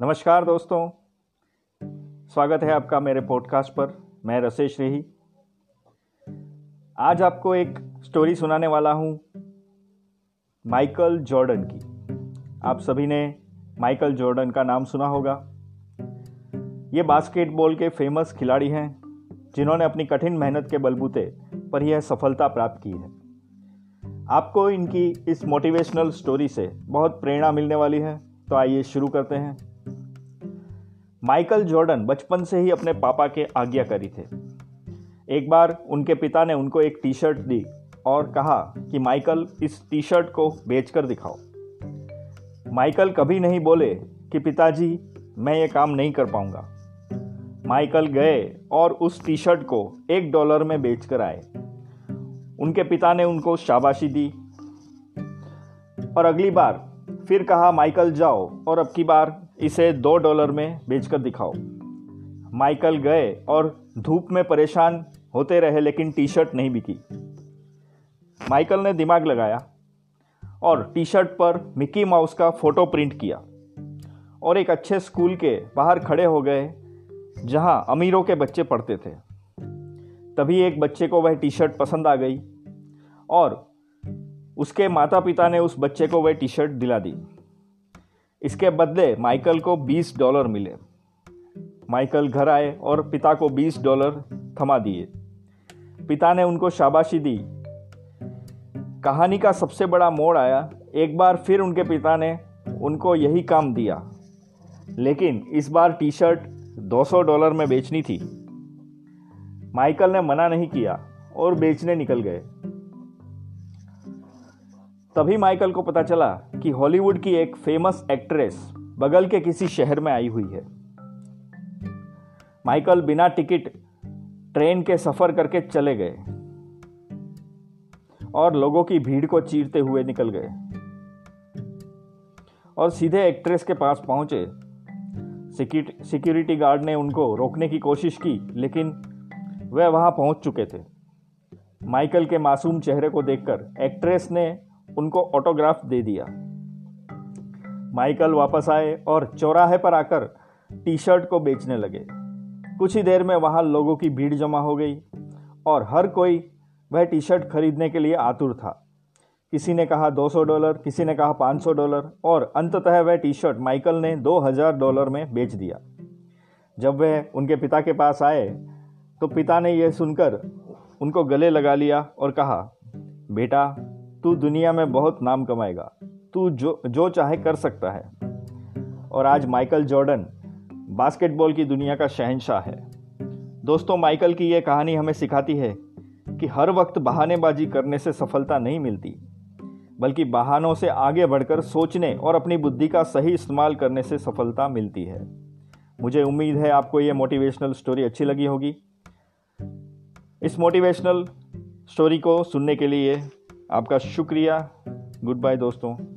नमस्कार दोस्तों। स्वागत है आपका मेरे पॉडकास्ट पर। मैं रसेश रेही। आज आपको एक स्टोरी सुनाने वाला हूँ माइकल जॉर्डन की। आप सभी ने माइकल जॉर्डन का नाम सुना होगा। ये बास्केटबॉल के फ़ेमस खिलाड़ी हैं, जिन्होंने अपनी कठिन मेहनत के बलबूते पर यह सफलता प्राप्त की है। आपको इनकी इस मोटिवेशनल स्टोरी से बहुत प्रेरणा मिलने वाली है तो आइए शुरू करते हैं। माइकल जॉर्डन बचपन से ही अपने पापा के आज्ञाकारी थे। एक बार उनके पिता ने उनको एक टी शर्ट दी और कहा कि, माइकल, इस टी शर्ट को बेचकर दिखाओ। माइकल कभी नहीं बोले कि, पिताजी, मैं ये काम नहीं कर पाऊँगा। माइकल गए और उस टी शर्ट को एक डॉलर में बेचकर आए। उनके पिता ने उनको शाबाशी दी। और अगली बार फिर कहा, माइकल, जाओ और अब की बार इसे दो डॉलर में बेचकर दिखाओ। माइकल गए और धूप में परेशान होते रहे, लेकिन टी शर्ट नहीं बिकी। माइकल ने दिमाग लगाया और टी शर्ट पर मिकी माउस का फ़ोटो प्रिंट किया और एक अच्छे स्कूल के बाहर खड़े हो गए, जहाँ अमीरों के बच्चे पढ़ते थे। तभी एक बच्चे को वह टी शर्ट पसंद आ गई और उसके माता पिता ने उस बच्चे को वह टी शर्ट दिला दी। इसके बदले माइकल को 20 डॉलर मिले। माइकल घर आए और पिता को 20 डॉलर थमा दिए। पिता ने उनको शाबाशी दी। कहानी का सबसे बड़ा मोड़ आया। एक बार फिर उनके पिता ने उनको यही काम दिया। लेकिन इस बार टी शर्ट 200 डॉलर में बेचनी थी। माइकल ने मना नहीं किया और बेचने निकल गए। तभी माइकल को पता चला कि हॉलीवुड की एक फ़ेमस एक्ट्रेस बगल के किसी शहर में आई हुई है। माइकल बिना टिकट ट्रेन के सफ़र करके चले गए और लोगों की भीड़ को चीरते हुए निकल गए और सीधे एक्ट्रेस के पास पहुँचे। सिक्योरिटी गार्ड ने उनको रोकने की कोशिश की, लेकिन वह वहाँ पहुँच चुके थे। माइकल के मासूम चेहरे को देखकर एक्ट्रेस ने उनको ऑटोग्राफ दे दिया। माइकल वापस आए और चौराहे पर आकर टी शर्ट को बेचने लगे। कुछ ही देर में वहाँ लोगों की भीड़ जमा हो गई और हर कोई वह टी शर्ट खरीदने के लिए आतुर था। किसी ने कहा 200 डॉलर, किसी ने कहा 500 डॉलर और अंततः वह टी शर्ट माइकल ने 2000 डॉलर में बेच दिया। जब वह उनके पिता के पास आए तो पिता ने यह सुनकर उनको गले लगा लिया और कहा, बेटा तू दुनिया में बहुत नाम कमाएगा। तू जो जो चाहे कर सकता है। और आज माइकल जॉर्डन बास्केटबॉल की दुनिया का शहनशाह है। दोस्तों, माइकल की यह कहानी हमें सिखाती है कि हर वक्त बहानेबाजी करने से सफलता नहीं मिलती, बल्कि बहानों से आगे बढ़कर सोचने और अपनी बुद्धि का सही इस्तेमाल करने से सफलता मिलती है। मुझे उम्मीद है आपको ये मोटिवेशनल स्टोरी अच्छी लगी होगी। इस मोटिवेशनल स्टोरी को सुनने के लिए आपका शुक्रिया। गुड बाय दोस्तों।